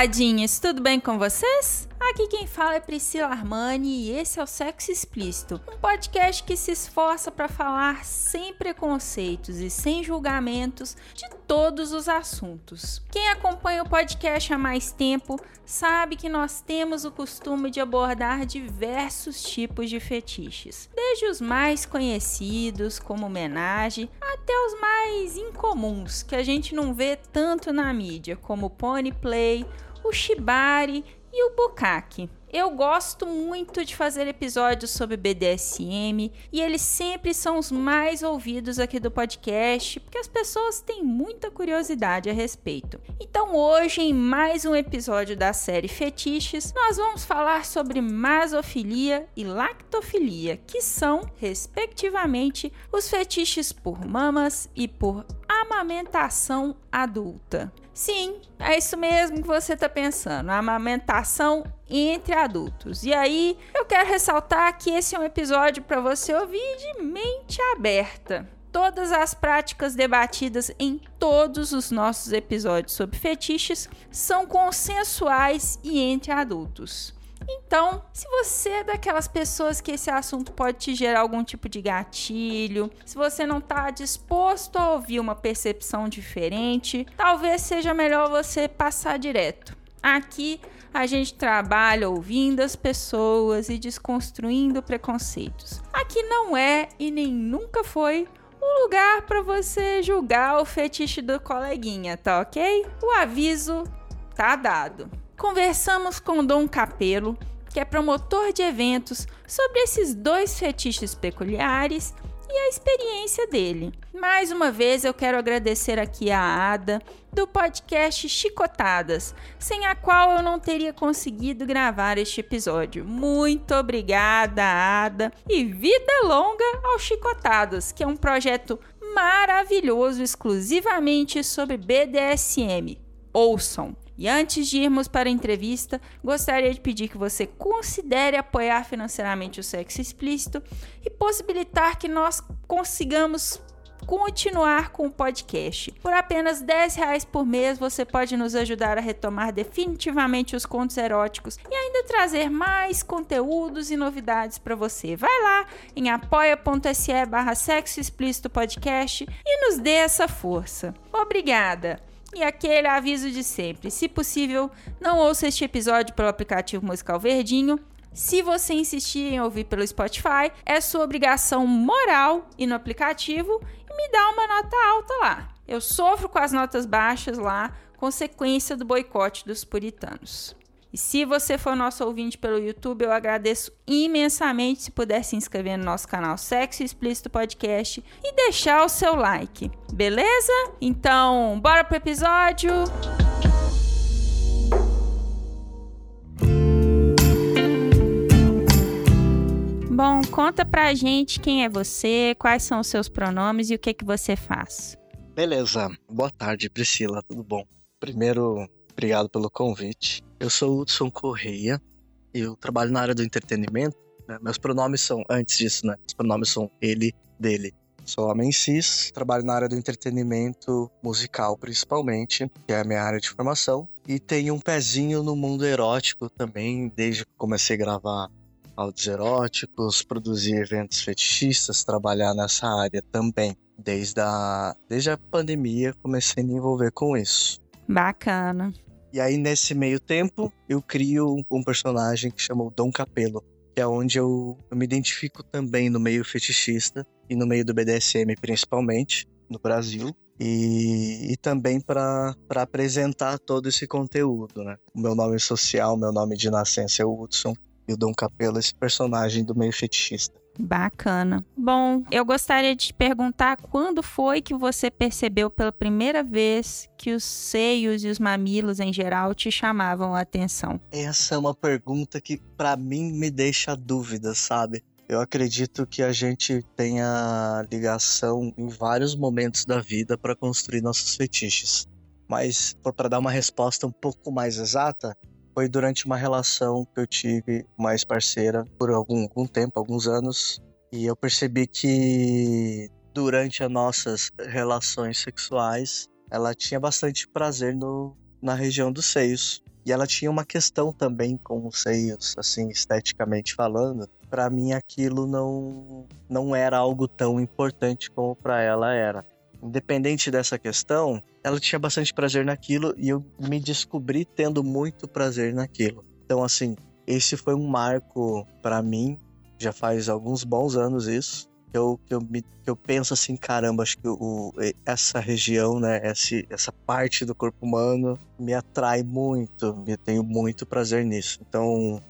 Taradinhas, tudo bem com vocês? Aqui quem fala é Priscila Armani e esse é o Sexo Explícito, um podcast que se esforça para falar sem preconceitos e sem julgamentos de todos os assuntos. Quem acompanha o podcast há mais tempo sabe que nós temos o costume de abordar diversos tipos de fetiches, desde os mais conhecidos, como homenagem, até os mais incomuns, que a gente não vê tanto na mídia, como pony play, o shibari e o bukkake. Eu gosto muito de fazer episódios sobre BDSM e eles sempre são os mais ouvidos aqui do podcast, porque as pessoas têm muita curiosidade a respeito. Então, hoje, em mais um episódio da série Fetiches, nós vamos falar sobre masofilia e lactofilia, que são, respectivamente, os fetiches por mamas e por amamentação adulta. Sim, é isso mesmo que você está pensando, a amamentação entre adultos. E aí, eu quero ressaltar que esse é um episódio para você ouvir de mente aberta. Todas as práticas debatidas em todos os nossos episódios sobre fetiches são consensuais e entre adultos. Então, se você é daquelas pessoas que esse assunto pode te gerar algum tipo de gatilho, se você não está disposto a ouvir uma percepção diferente, talvez seja melhor você passar direto. Aqui a gente trabalha ouvindo as pessoas e desconstruindo preconceitos. Aqui não é e nem nunca foi um lugar para você julgar o fetiche do coleguinha, tá ok? O aviso tá dado. Conversamos com Dom Capelo, que é promotor de eventos, sobre esses dois fetiches peculiares e a experiência dele. Mais uma vez eu quero agradecer aqui a Ada do podcast Chicotadas, sem a qual eu não teria conseguido gravar este episódio. Muito obrigada, Ada, e vida longa ao Chicotadas, que é um projeto maravilhoso exclusivamente sobre BDSM. Ouçam! E antes de irmos para a entrevista, gostaria de pedir que você considere apoiar financeiramente o sexo explícito e possibilitar que nós consigamos continuar com o podcast. Por apenas 10 reais por mês, você pode nos ajudar a retomar definitivamente os contos eróticos e ainda trazer mais conteúdos e novidades para você. Vai lá em apoia.se barra sexo explícito podcast e nos dê essa força. Obrigada! E aquele aviso de sempre: se possível, não ouça este episódio pelo aplicativo musical Verdinho. Se você insistir em ouvir pelo Spotify, é sua obrigação moral ir no aplicativo e me dar uma nota alta lá. Eu sofro com as notas baixas lá, consequência do boicote dos puritanos. E se você for nosso ouvinte pelo YouTube, eu agradeço imensamente se puder se inscrever no nosso canal Sexo Explícito Podcast e deixar o seu like, beleza? Então, bora pro episódio! Bom, conta pra gente quem é você, quais são os seus pronomes e o que que você faz. Beleza. Boa tarde, Priscila. Tudo bom? Primeiro, obrigado pelo convite. Eu sou Hudson Correia, eu trabalho na área do entretenimento. Né? Meus pronomes são, antes disso, né? Meus pronomes são ele, dele. Sou homem cis, trabalho na área do entretenimento musical principalmente, que é a minha área de formação. E tenho um pezinho no mundo erótico também, desde que comecei a gravar áudios eróticos, produzir eventos fetichistas, trabalhar nessa área também. Desde a, desde a pandemia comecei a me envolver com isso. Bacana. E aí, nesse meio tempo, eu crio um personagem que chama o Dom Capelo, que é onde eu, eu me identifico também no meio fetichista e no meio do BDSM, principalmente, no Brasil. E, e também para apresentar todo esse conteúdo, né? O meu nome social, meu nome de nascença é Hudson, e o Dom Capello, esse personagem do meio fetichista. Bacana. Bom, eu gostaria de te perguntar quando foi que você percebeu pela primeira vez que os seios e os mamilos em geral te chamavam a atenção? Essa é uma pergunta que para mim me deixa dúvida, sabe? Eu acredito que a gente tenha ligação em vários momentos da vida para construir nossos fetiches. Mas para dar uma resposta um pouco mais exata, foi durante uma relação que eu tive mais parceira por algum, algum tempo, alguns anos, e eu percebi que durante as nossas relações sexuais, ela tinha bastante prazer no, na região dos seios. E ela tinha uma questão também com os seios, assim, esteticamente falando. Para mim aquilo não não era algo tão importante como para ela era independente dessa questão, ela tinha bastante prazer naquilo e eu me descobri tendo muito prazer naquilo. Então, assim, esse foi um marco para mim, já faz alguns bons anos isso. Que eu, que eu, me, que eu penso assim, caramba, acho que o, essa região, né, essa, essa parte do corpo humano me atrai muito, eu tenho muito prazer nisso. Então,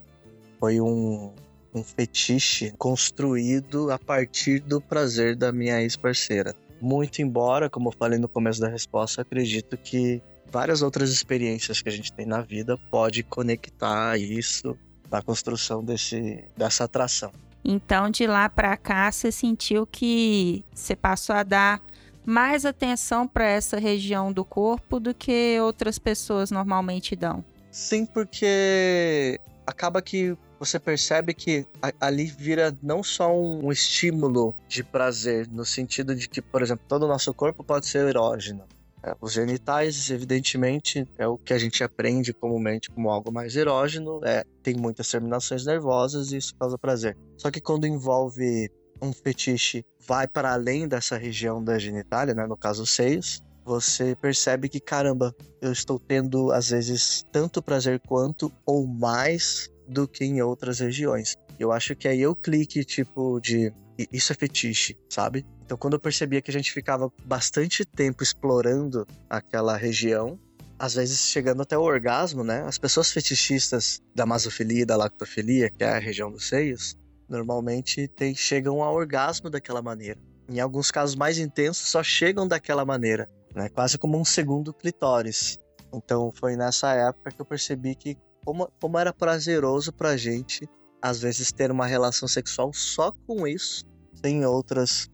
foi um, um fetiche construído a partir do prazer da minha ex-parceira. Muito embora, como eu falei no começo da resposta, acredito que várias outras experiências que a gente tem na vida pode conectar isso na construção desse, dessa atração. Então, de lá para cá, você sentiu que você passou a dar mais atenção para essa região do corpo do que outras pessoas normalmente dão? Sim, porque acaba que você percebe que ali vira não só um estímulo de prazer, no sentido de que, por exemplo, todo o nosso corpo pode ser erógeno. É, os genitais, evidentemente, é o que a gente aprende comumente como algo mais erógeno, é, tem muitas terminações nervosas e isso causa prazer. Só que quando envolve um fetiche, vai para além dessa região da genitália, né, no caso os seios, você percebe que, caramba, eu estou tendo, às vezes, tanto prazer quanto ou mais do que em outras regiões. Eu acho que aí eu clique, tipo, de isso é fetiche, sabe? Então, quando eu percebia que a gente ficava bastante tempo explorando aquela região, às vezes chegando até o orgasmo, né? As pessoas fetichistas da masofilia e da lactofilia, que é a região dos seios, normalmente tem, chegam ao orgasmo daquela maneira. Em alguns casos mais intensos, só chegam daquela maneira, né? Quase como um segundo clitóris. Então, foi nessa época que eu percebi que como, como era prazeroso pra gente, às vezes, ter uma relação sexual só com isso, sem outras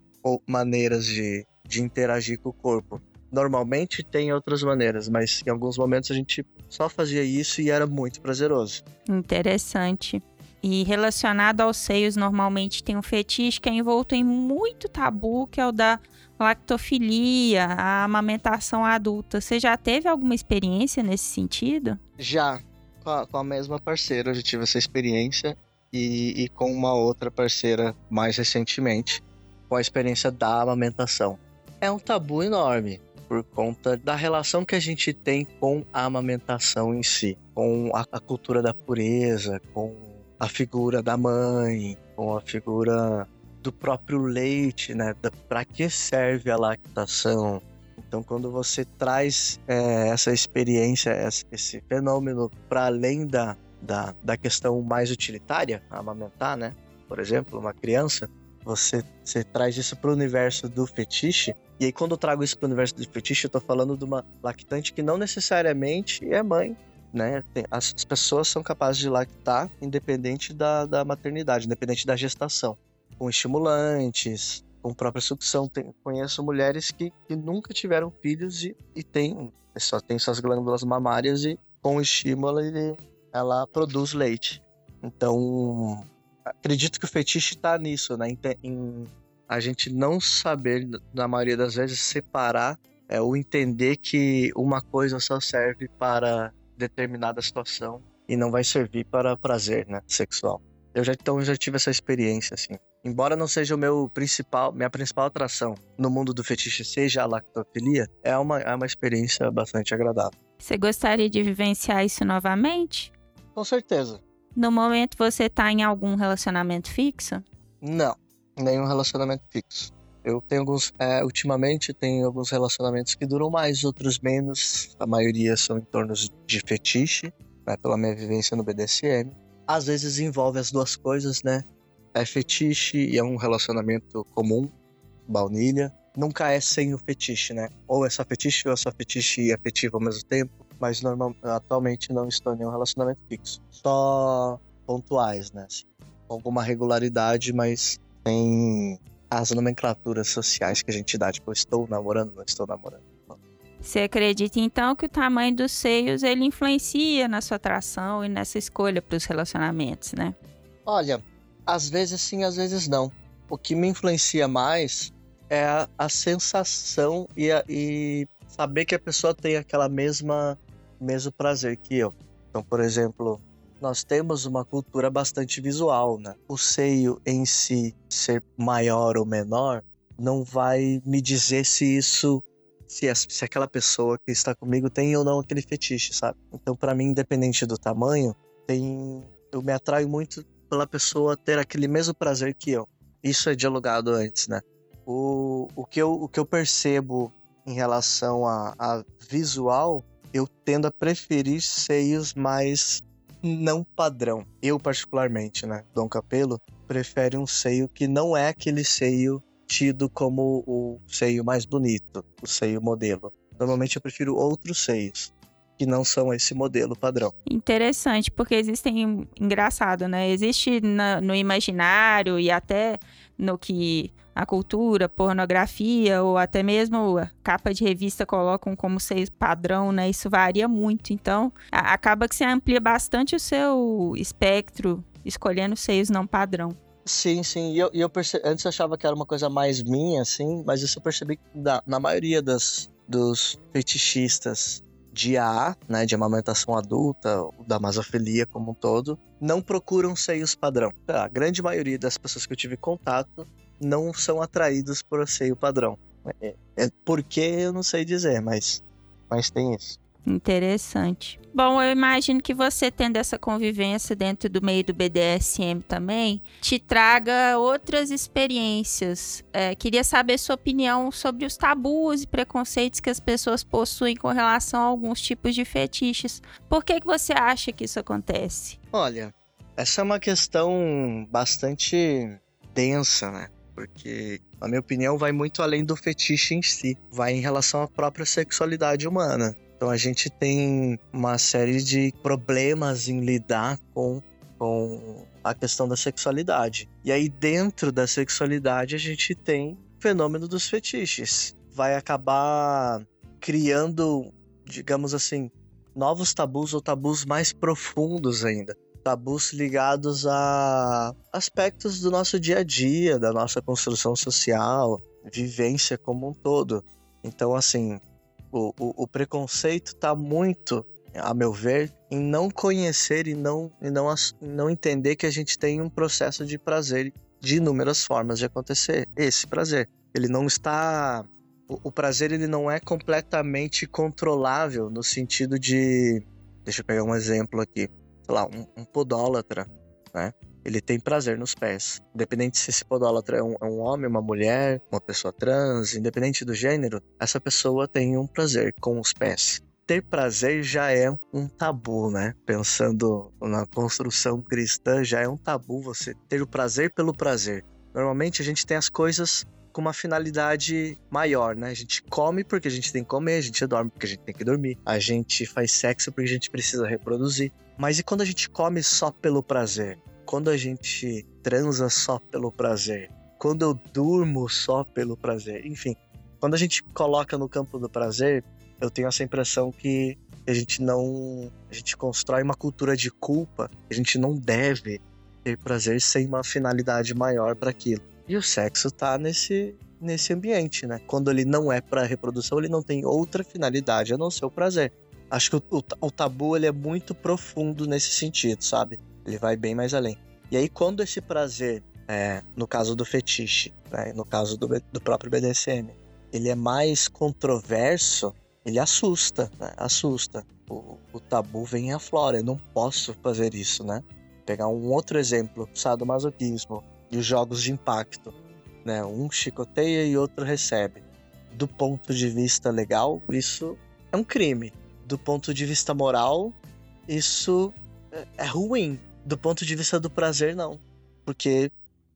maneiras de, de interagir com o corpo. Normalmente tem outras maneiras, mas em alguns momentos a gente só fazia isso e era muito prazeroso. Interessante. E relacionado aos seios, normalmente tem um fetiche que é envolto em muito tabu, que é o da lactofilia, a amamentação adulta. Você já teve alguma experiência nesse sentido? Já com a, com a mesma parceira, eu já tive essa experiência e, e com uma outra parceira mais recentemente, com a experiência da amamentação. É um tabu enorme por conta da relação que a gente tem com a amamentação em si, com a, a cultura da pureza, com a figura da mãe, com a figura do próprio leite, né? Para que serve a lactação? Então, quando você traz é, essa experiência, esse fenômeno para além da, da, da questão mais utilitária, amamentar, né? Por exemplo, uma criança, você, você traz isso para o universo do fetiche. E aí, quando eu trago isso para o universo do fetiche, eu estou falando de uma lactante que não necessariamente é mãe, né? As, pessoas são capazes de lactar independente da, da maternidade, independente da gestação, com estimulantes, com própria sucção. Tem, conheço mulheres que, que nunca tiveram filhos e, e tem, só tem suas glândulas mamárias e com estímulo ele, ela produz leite. Então, acredito que o fetiche está nisso, né? Em, em, a gente não saber, na maioria das vezes, separar é, ou entender que uma coisa só serve para determinada situação e não vai servir para prazer né, sexual. Eu já, então, já tive essa experiência, assim. Embora não seja o meu principal, minha principal atração no mundo do fetiche seja a lactofilia, é uma, é uma experiência bastante agradável. Você gostaria de vivenciar isso novamente? Com certeza. No momento você está em algum relacionamento fixo? Não, nenhum relacionamento fixo. Eu tenho alguns, é, ultimamente tenho alguns relacionamentos que duram mais, outros menos. A maioria são em torno de fetiche, né, pela minha vivência no BDSM. às vezes envolve as duas coisas, né? É fetiche e é um relacionamento comum, baunilha. Nunca é sem o fetiche, né? Ou é só fetiche ou é só fetiche e afetivo ao mesmo tempo. Mas normal, atualmente não estou em nenhum relacionamento fixo. Só pontuais, né? Assim, com alguma regularidade, mas tem as nomenclaturas sociais que a gente dá, tipo, estou namorando, não estou namorando. Você acredita então que o tamanho dos seios ele influencia na sua atração e nessa escolha para os relacionamentos, né? Olha, às vezes sim, às vezes não. O que me influencia mais é a, a sensação e, a, e saber que a pessoa tem aquela mesma mesmo prazer que eu. Então, por exemplo, nós temos uma cultura bastante visual, né? O seio em si ser maior ou menor não vai me dizer se isso se, se aquela pessoa que está comigo tem ou não aquele fetiche, sabe? Então, para mim, independente do tamanho, tem eu me atraio muito pela pessoa ter aquele mesmo prazer que eu. Isso é dialogado antes, né? O, o, que, eu, o que eu percebo em relação a, a visual, eu tendo a preferir seios mais não padrão. Eu, particularmente, né? Dom Capelo prefere um seio que não é aquele seio tido como o seio mais bonito, o seio modelo. Normalmente eu prefiro outros seios que não são esse modelo padrão. Interessante, porque existem engraçado, né? Existe na, no imaginário e até no que a cultura, pornografia ou até mesmo capa de revista colocam como seio padrão, né? Isso varia muito. Então, a, acaba que você amplia bastante o seu espectro escolhendo seios não padrão. Sim, sim. E eu, eu perce... antes eu achava que era uma coisa mais minha, assim, mas isso eu percebi que na, na maioria das, dos fetichistas de AA, né, de amamentação adulta, da masofilia como um todo, não procuram seios padrão. A grande maioria das pessoas que eu tive contato não são atraídos por seio padrão. É, é porque eu não sei dizer, mas, mas tem isso. Interessante. Bom, eu imagino que você tendo essa convivência dentro do meio do BDSM também, te traga outras experiências. É, queria saber sua opinião sobre os tabus e preconceitos que as pessoas possuem com relação a alguns tipos de fetiches. Por que, que você acha que isso acontece? Olha, essa é uma questão bastante densa, né? Porque, na minha opinião, vai muito além do fetiche em si. Vai em relação à própria sexualidade humana. Então a gente tem uma série de problemas em lidar com, com a questão da sexualidade. E aí, dentro da sexualidade, a gente tem o fenômeno dos fetiches. Vai acabar criando, digamos assim, novos tabus ou tabus mais profundos ainda. Tabus ligados a aspectos do nosso dia a dia, da nossa construção social, vivência como um todo. Então, assim, o, o, o preconceito está muito, a meu ver, em não conhecer e não, e não, não entender que a gente tem um processo de prazer de inúmeras formas de acontecer. Esse prazer. Ele não está. O, o prazer ele não é completamente controlável no sentido de. Deixa eu pegar um exemplo aqui. Sei lá, um, um podólatra, né? Ele tem prazer nos pés. Independente se esse podólatra é um, é um, homem, uma mulher, uma pessoa trans, independente do gênero, essa pessoa tem um prazer com os pés. Ter prazer já é um tabu, né? Pensando na construção cristã, já é um tabu você ter o prazer pelo prazer. Normalmente a gente tem as coisas com uma finalidade maior, né? A gente come porque a gente tem que comer, a gente dorme porque a gente tem que dormir, a gente faz sexo porque a gente precisa reproduzir. Mas e quando a gente come só pelo prazer? Quando a gente transa só pelo prazer, quando eu durmo só pelo prazer, enfim, quando a gente coloca no campo do prazer, eu tenho essa impressão que a gente não. A gente constrói uma cultura de culpa, a gente não deve ter prazer sem uma finalidade maior para aquilo. E o sexo tá nesse, nesse ambiente, né? Quando ele não é para reprodução, ele não tem outra finalidade a não ser o prazer. Acho que o, o, o tabu ele é muito profundo nesse sentido, sabe? Ele vai bem mais além. E aí, quando esse prazer, é, no caso do fetiche, né, no caso do, do próprio BDSM, ele é mais controverso, ele assusta, né? assusta. O, o, tabu vem à flora, eu não posso fazer isso, né? Pegar um outro exemplo, sadomasoquismo e os jogos de impacto, né? Um chicoteia e outro recebe. Do ponto de vista legal, isso é um crime. Do ponto de vista moral, isso é, é ruim, do ponto de vista do prazer, não. Porque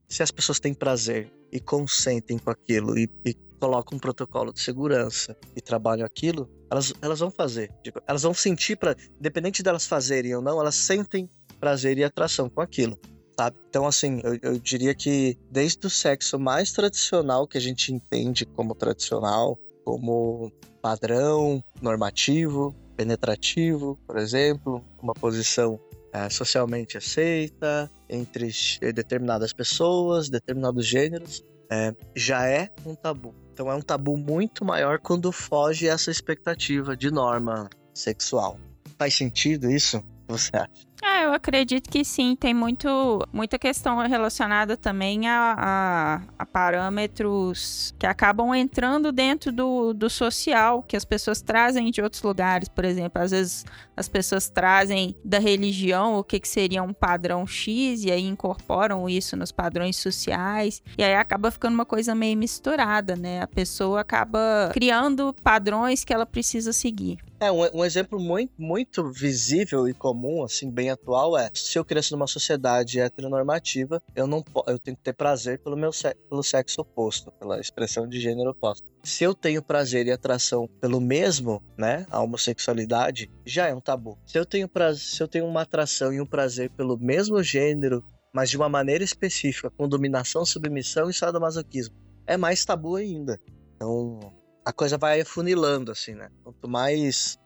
se as pessoas têm prazer e consentem com aquilo e, e colocam um protocolo de segurança e trabalham aquilo, elas, elas vão fazer. Tipo, elas vão sentir, pra, independente delas fazerem ou não, elas sentem prazer e atração com aquilo. Sabe? Então, assim, eu, eu diria que desde o sexo mais tradicional, que a gente entende como tradicional, como padrão, normativo, penetrativo, por exemplo, uma posição é, socialmente aceita entre determinadas pessoas, determinados gêneros, é, já é um tabu. Então é um tabu muito maior quando foge essa expectativa de norma sexual. Faz sentido isso? O que você acha? Eu acredito que sim. Tem muito, muita questão relacionada também a, a, a, parâmetros que acabam entrando dentro do, do social, que as pessoas trazem de outros lugares. Por exemplo, às vezes as pessoas trazem da religião o que, que seria um padrão X e aí incorporam isso nos padrões sociais. E aí acaba ficando uma coisa meio misturada, né? A pessoa acaba criando padrões que ela precisa seguir. É, um, um, exemplo muito, muito visível e comum, assim, bem atual é: se eu cresço numa sociedade heteronormativa, eu não eu tenho que ter prazer pelo meu pelo sexo oposto, pela expressão de gênero oposto. Se eu tenho prazer e atração pelo mesmo, né, a homossexualidade, já é um tabu. Se eu tenho se eu tenho uma atração e um prazer pelo mesmo gênero, mas de uma maneira específica, com dominação, submissão e sadomasoquismo, é mais tabu ainda. Então, a coisa vai afunilando, assim, né? Quanto mais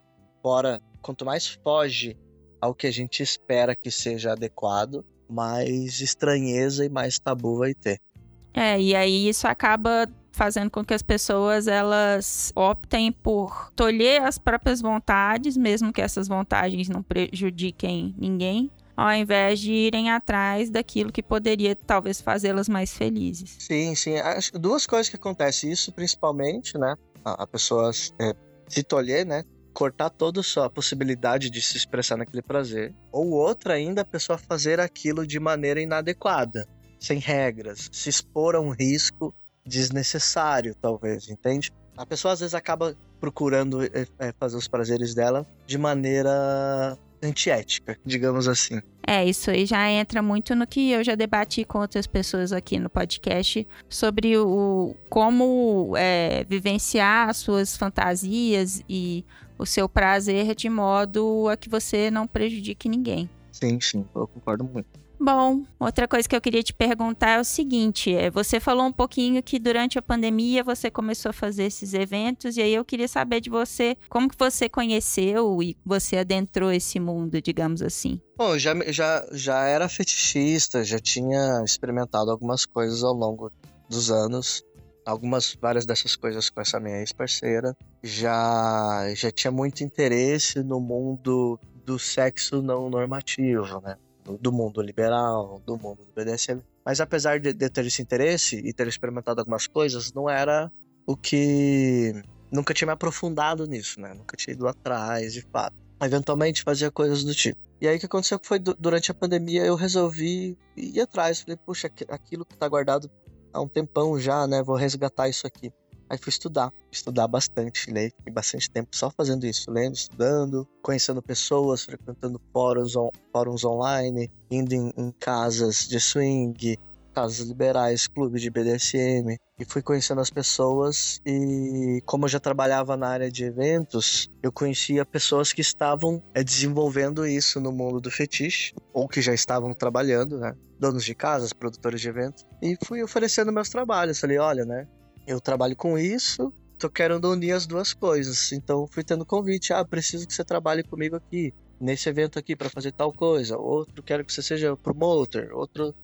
fora, quanto mais foge ao que a gente espera que seja adequado, mais estranheza e mais tabu vai ter. É, e aí isso acaba fazendo com que as pessoas elas optem por tolher as próprias vontades, mesmo que essas vontades não prejudiquem ninguém, ao invés de irem atrás daquilo que poderia talvez fazê-las mais felizes. Sim, sim. Duas coisas que acontecem. Isso principalmente, né? A, pessoa é, se tolher, né? Cortar toda a sua possibilidade de se expressar naquele prazer. Ou outra ainda, a pessoa fazer aquilo de maneira inadequada, sem regras, se expor a um risco desnecessário, talvez, entende? A pessoa às vezes acaba procurando é, é fazer os prazeres dela de maneira antiética, digamos assim. É, isso aí já entra muito no que eu já debati com outras pessoas aqui no podcast sobre o como é, vivenciar as suas fantasias e o seu prazer de modo a que você não prejudique ninguém. Sim, sim, eu concordo muito. Bom, outra coisa que eu queria te perguntar é o seguinte: é, você falou um pouquinho que durante a pandemia você começou a fazer esses eventos, e aí eu queria saber de você como que você conheceu e você adentrou esse mundo, digamos assim. Bom, já, já, já era fetichista, já tinha experimentado algumas coisas ao longo dos anos. Algumas, várias dessas coisas com essa minha ex-parceira. Já, já tinha muito interesse no mundo do sexo não normativo, né? Do mundo liberal, do mundo do BDSM. Mas apesar de, de ter esse interesse e ter experimentado algumas coisas, não era o que. Nunca tinha me aprofundado nisso, né? Nunca tinha ido atrás, de fato. Eventualmente fazia coisas do tipo. E aí o que aconteceu foi durante a pandemia eu resolvi ir atrás. Falei, puxa, aquilo que tá guardado há um tempão já, né? Vou resgatar isso aqui. Aí fui estudar, estudar bastante, ler, fiquei bastante tempo só fazendo isso, lendo, estudando, conhecendo pessoas, frequentando fóruns, on, fóruns online, indo em, em casas de swing, casas liberais, clube de BDSM, e fui conhecendo as pessoas e como eu já trabalhava na área de eventos, eu conhecia pessoas que estavam é, desenvolvendo isso no mundo do fetiche, ou que já estavam trabalhando, né? Donos de casas, produtores de eventos, e fui oferecendo meus trabalhos. Falei, olha, né? Eu trabalho com isso, tô querendo unir as duas coisas. Então fui tendo convite, ah, preciso que você trabalhe comigo aqui, nesse evento aqui para fazer tal coisa. Outro, quero que você seja promoter. Outro,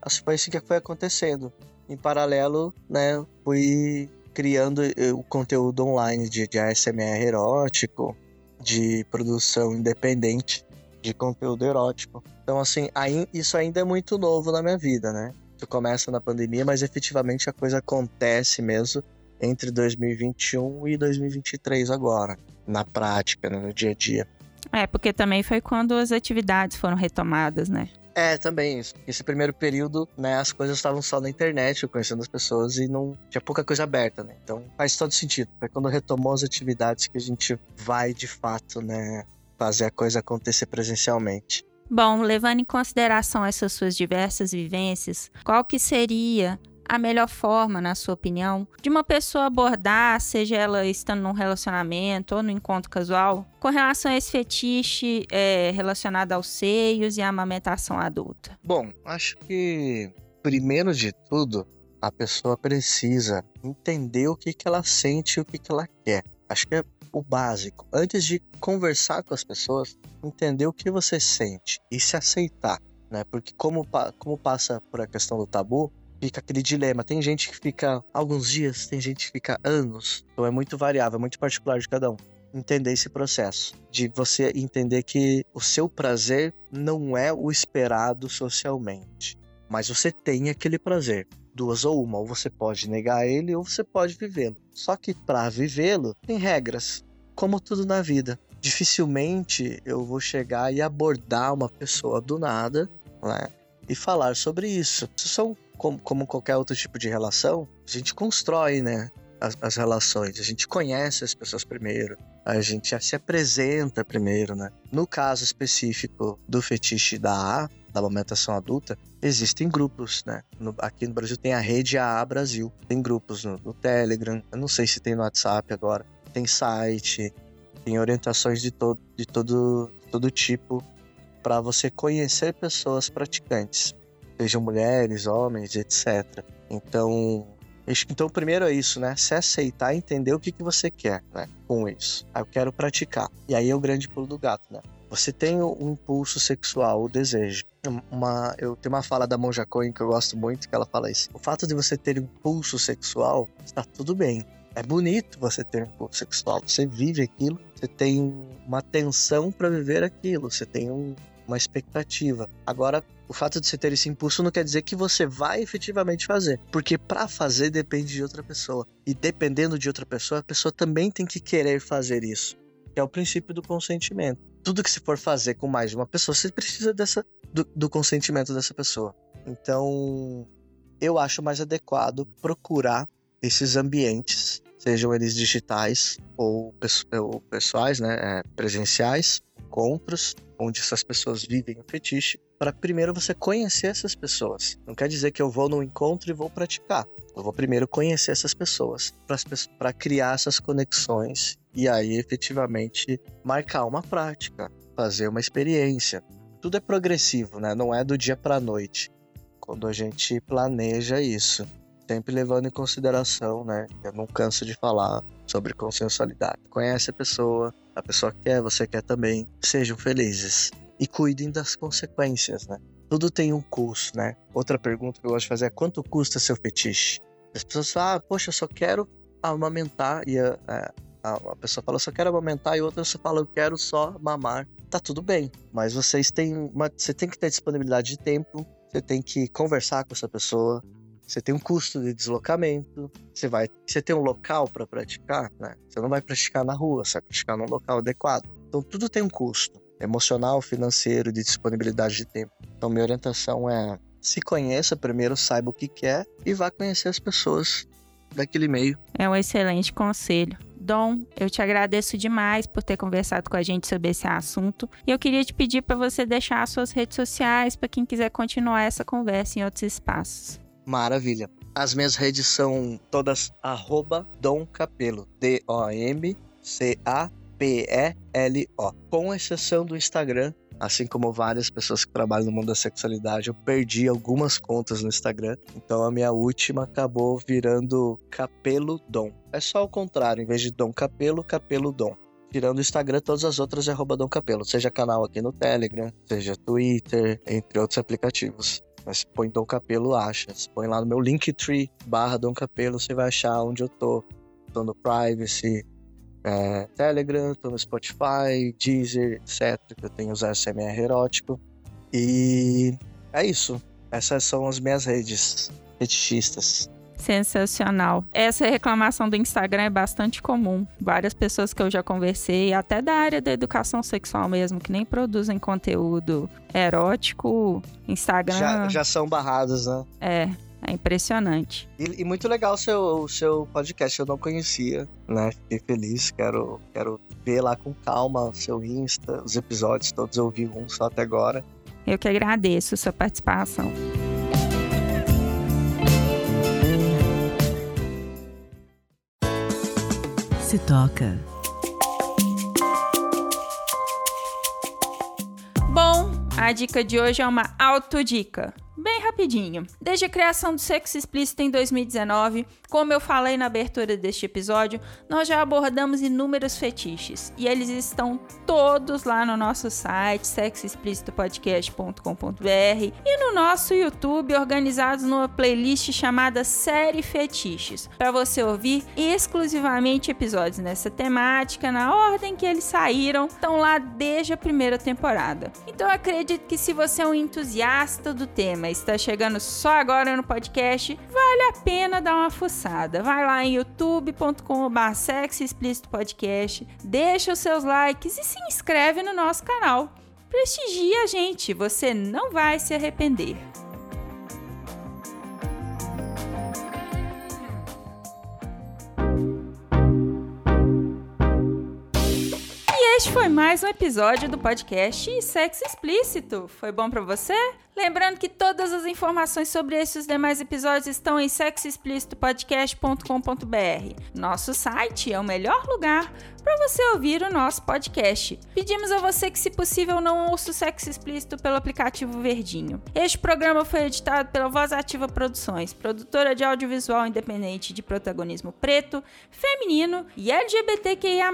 assim, foi assim que foi acontecendo. Em paralelo, né, fui criando eh, o conteúdo online de, de ASMR erótico, de produção independente de conteúdo erótico. Então, assim, isso ainda é muito novo na minha vida, né? Tu começa na pandemia, mas efetivamente a coisa acontece mesmo entre 2021 e 2023 agora, na prática, né, no dia a dia. É, porque também foi quando as atividades foram retomadas, né? É, também. Esse primeiro período, né, as coisas estavam só na internet, conhecendo as pessoas e não tinha pouca coisa aberta, né? Então faz todo sentido. Foi quando retomou as atividades que a gente vai de fato, né, fazer a coisa acontecer presencialmente. Bom, levando em consideração essas suas diversas vivências, qual que seria a melhor forma, na sua opinião, de uma pessoa abordar, seja ela estando num relacionamento ou no encontro casual, com relação a esse fetiche é, relacionado aos seios e à amamentação adulta? Bom, acho que, primeiro de tudo, a pessoa precisa entender o que, que ela sente e o que, que ela quer. Acho que é o básico. Antes de conversar com as pessoas, entender o que você sente e se aceitar. Né? Porque como, como passa por a questão do tabu, fica aquele dilema. Tem gente que fica alguns dias, tem gente que fica anos. Então é muito variável, é muito particular de cada um. Entender esse processo, de você entender que o seu prazer não é o esperado socialmente, mas você tem aquele prazer. Duas ou uma, ou você pode negar ele ou você pode vivê-lo. Só que para vivê-lo tem regras, como tudo na vida. Dificilmente eu vou chegar e abordar uma pessoa do nada, né? E falar sobre isso. Isso são como, como qualquer outro tipo de relação, a gente constrói, né? As, as, relações, a gente conhece as pessoas primeiro, a gente se apresenta primeiro, né? No caso específico do fetiche da A, da amamentação adulta, existem grupos, né? No, aqui no Brasil tem a rede AA Brasil, tem grupos no, no Telegram, eu não sei se tem no WhatsApp agora, tem site, tem orientações de, to, de todo, todo tipo para você conhecer pessoas praticantes sejam mulheres, homens, etc. Então, então primeiro é isso, né? Se aceitar, entender o que, que você quer, né? Com isso. Ah, eu quero praticar. E aí é o grande pulo do gato, né? Você tem um impulso sexual, o desejo. Uma, eu tenho uma fala da Monja Cohen que eu gosto muito, que ela fala isso. O fato de você ter um impulso sexual, está tudo bem. É bonito você ter um impulso sexual. Você vive aquilo, você tem uma tensão para viver aquilo, você tem um, uma expectativa. Agora, o fato de você ter esse impulso não quer dizer que você vai efetivamente fazer, porque para fazer depende de outra pessoa. E dependendo de outra pessoa, a pessoa também tem que querer fazer isso, que é o princípio do consentimento. Tudo que se for fazer com mais de uma pessoa, você precisa dessa do, do consentimento dessa pessoa. Então, eu acho mais adequado procurar esses ambientes, sejam eles digitais ou, pessoais, né, é, presenciais, encontros onde essas pessoas vivem o fetiche, para primeiro você conhecer essas pessoas. Não quer dizer que eu vou no encontro e vou praticar. Eu vou primeiro conhecer essas pessoas para criar essas conexões e aí efetivamente marcar uma prática, fazer uma experiência. Tudo é progressivo, né? Não é do dia para a noite. Quando a gente planeja isso, sempre levando em consideração, né? Eu não canso de falar sobre consensualidade. Conhece a pessoa, a pessoa quer, você quer também. Sejam felizes e cuidem das consequências, né? Tudo tem um custo, né? Outra pergunta que eu gosto de fazer é quanto custa seu fetiche? As pessoas falam, ah, poxa, eu só quero amamentar. E a, a, a pessoa fala, eu só quero amamentar. E outra só fala, eu quero só mamar. Tá tudo bem, mas vocês têm uma, você tem que ter disponibilidade de tempo, você tem que conversar com essa pessoa, você tem um custo de deslocamento, você vai, você tem um local para praticar, né? Você não vai praticar na rua, você vai praticar num local adequado. Então tudo tem um custo emocional, financeiro, de disponibilidade de tempo. Então minha orientação é se conheça primeiro, saiba o que quer e vá conhecer as pessoas daquele meio. É um excelente conselho. Dom, eu te agradeço demais por ter conversado com a gente sobre esse assunto. E eu queria te pedir para você deixar as suas redes sociais para quem quiser continuar essa conversa em outros espaços. Maravilha. As minhas redes são todas arroba Dom Capelo. D-O-M-C-A-P-E-L-O. Com exceção do Instagram, assim como várias pessoas que trabalham no mundo da sexualidade, eu perdi algumas contas no Instagram. Então a minha última acabou virando Capelo Dom. É só o contrário, em vez de Dom Capelo, Capelo Dom. Tirando o Instagram, todas as outras é arroba Dom Capelo. Seja canal aqui no Telegram, seja Twitter, entre outros aplicativos. Mas põe Dom Capelo, acha. Você põe lá no meu Linktree barra Dom Capelo, você vai achar onde eu tô. Tô no Privacy, é, Telegram, tô no Spotify, Deezer, etc. Que eu tenho os SMR erótico. E é isso. Essas são as minhas redes fetichistas. Sensacional. Essa reclamação do Instagram é bastante comum. Várias pessoas que eu já conversei, até da área da educação sexual mesmo, que nem produzem conteúdo erótico, Instagram. Já, já são barrados, né? É. É impressionante. E, e, muito legal o seu, o seu podcast, eu não conhecia, né? Fiquei feliz, quero, quero ver lá com calma o seu Insta, os episódios todos, eu ouvi um só até agora. Eu que agradeço sua participação. Se toca. Bom, a dica de hoje é uma autodica bem rapidinho. Desde a criação do sexo explícito em 2019, como eu falei na abertura deste episódio, nós já abordamos inúmeros fetiches e eles estão todos lá no nosso site sexoexplicitopodcast.com.br e no nosso YouTube organizados numa playlist chamada Série Fetiches, para você ouvir exclusivamente episódios nessa temática na ordem que eles saíram, estão lá desde a primeira temporada. Então acredito que se você é um entusiasta do tema está chegando só agora no podcast, vale a pena dar uma fuçada. Vai lá em youtube.com.br sexo explícito podcast, deixa os seus likes e se inscreve no nosso canal. Prestigia a gente, você não vai se arrepender. Este foi mais um episódio do podcast Sexo Explícito. Foi bom para você? Lembrando que todas as informações sobre esses demais episódios estão em sexoexplicitopodcast.com.br. Nosso site é o melhor lugar para você ouvir o nosso podcast. Pedimos a você que, se possível, não ouça o Sexo Explícito pelo aplicativo Verdinho. Este programa foi editado pela Voz Ativa Produções, produtora de audiovisual independente de protagonismo preto, feminino e LGBTQIA+.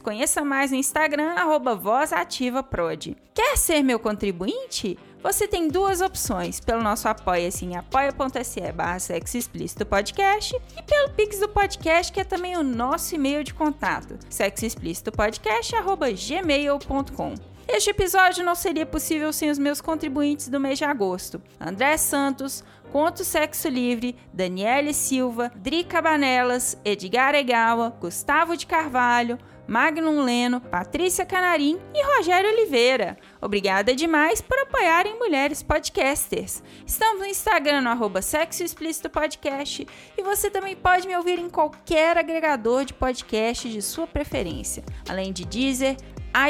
Conheça mais no Instagram, arroba Voz Ativa Prod. Quer ser meu contribuinte? Você tem duas opções, pelo nosso apoia-se em apoia.se barra sexo explícito podcast e pelo Pix do podcast, que é também o nosso e-mail de contato, sexoexplicitopodcast.gmail.com. Este episódio não seria possível sem os meus contribuintes do mês de agosto. André Santos, Conto Sexo Livre, Daniele Silva, Dri Cabanelas, Edgar Egawa, Gustavo de Carvalho, Magnum Leno, Patrícia Canarim e Rogério Oliveira. Obrigada demais por apoiarem Mulheres Podcasters. Estamos no Instagram no arroba Sexo Explícito Podcast e você também pode me ouvir em qualquer agregador de podcast de sua preferência, além de Deezer,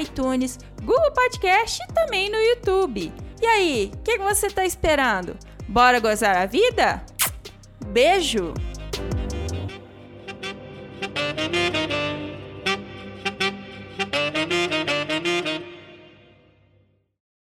iTunes, Google Podcast e também no YouTube. E aí, o que, que você está esperando? Bora gozar a vida? Beijo!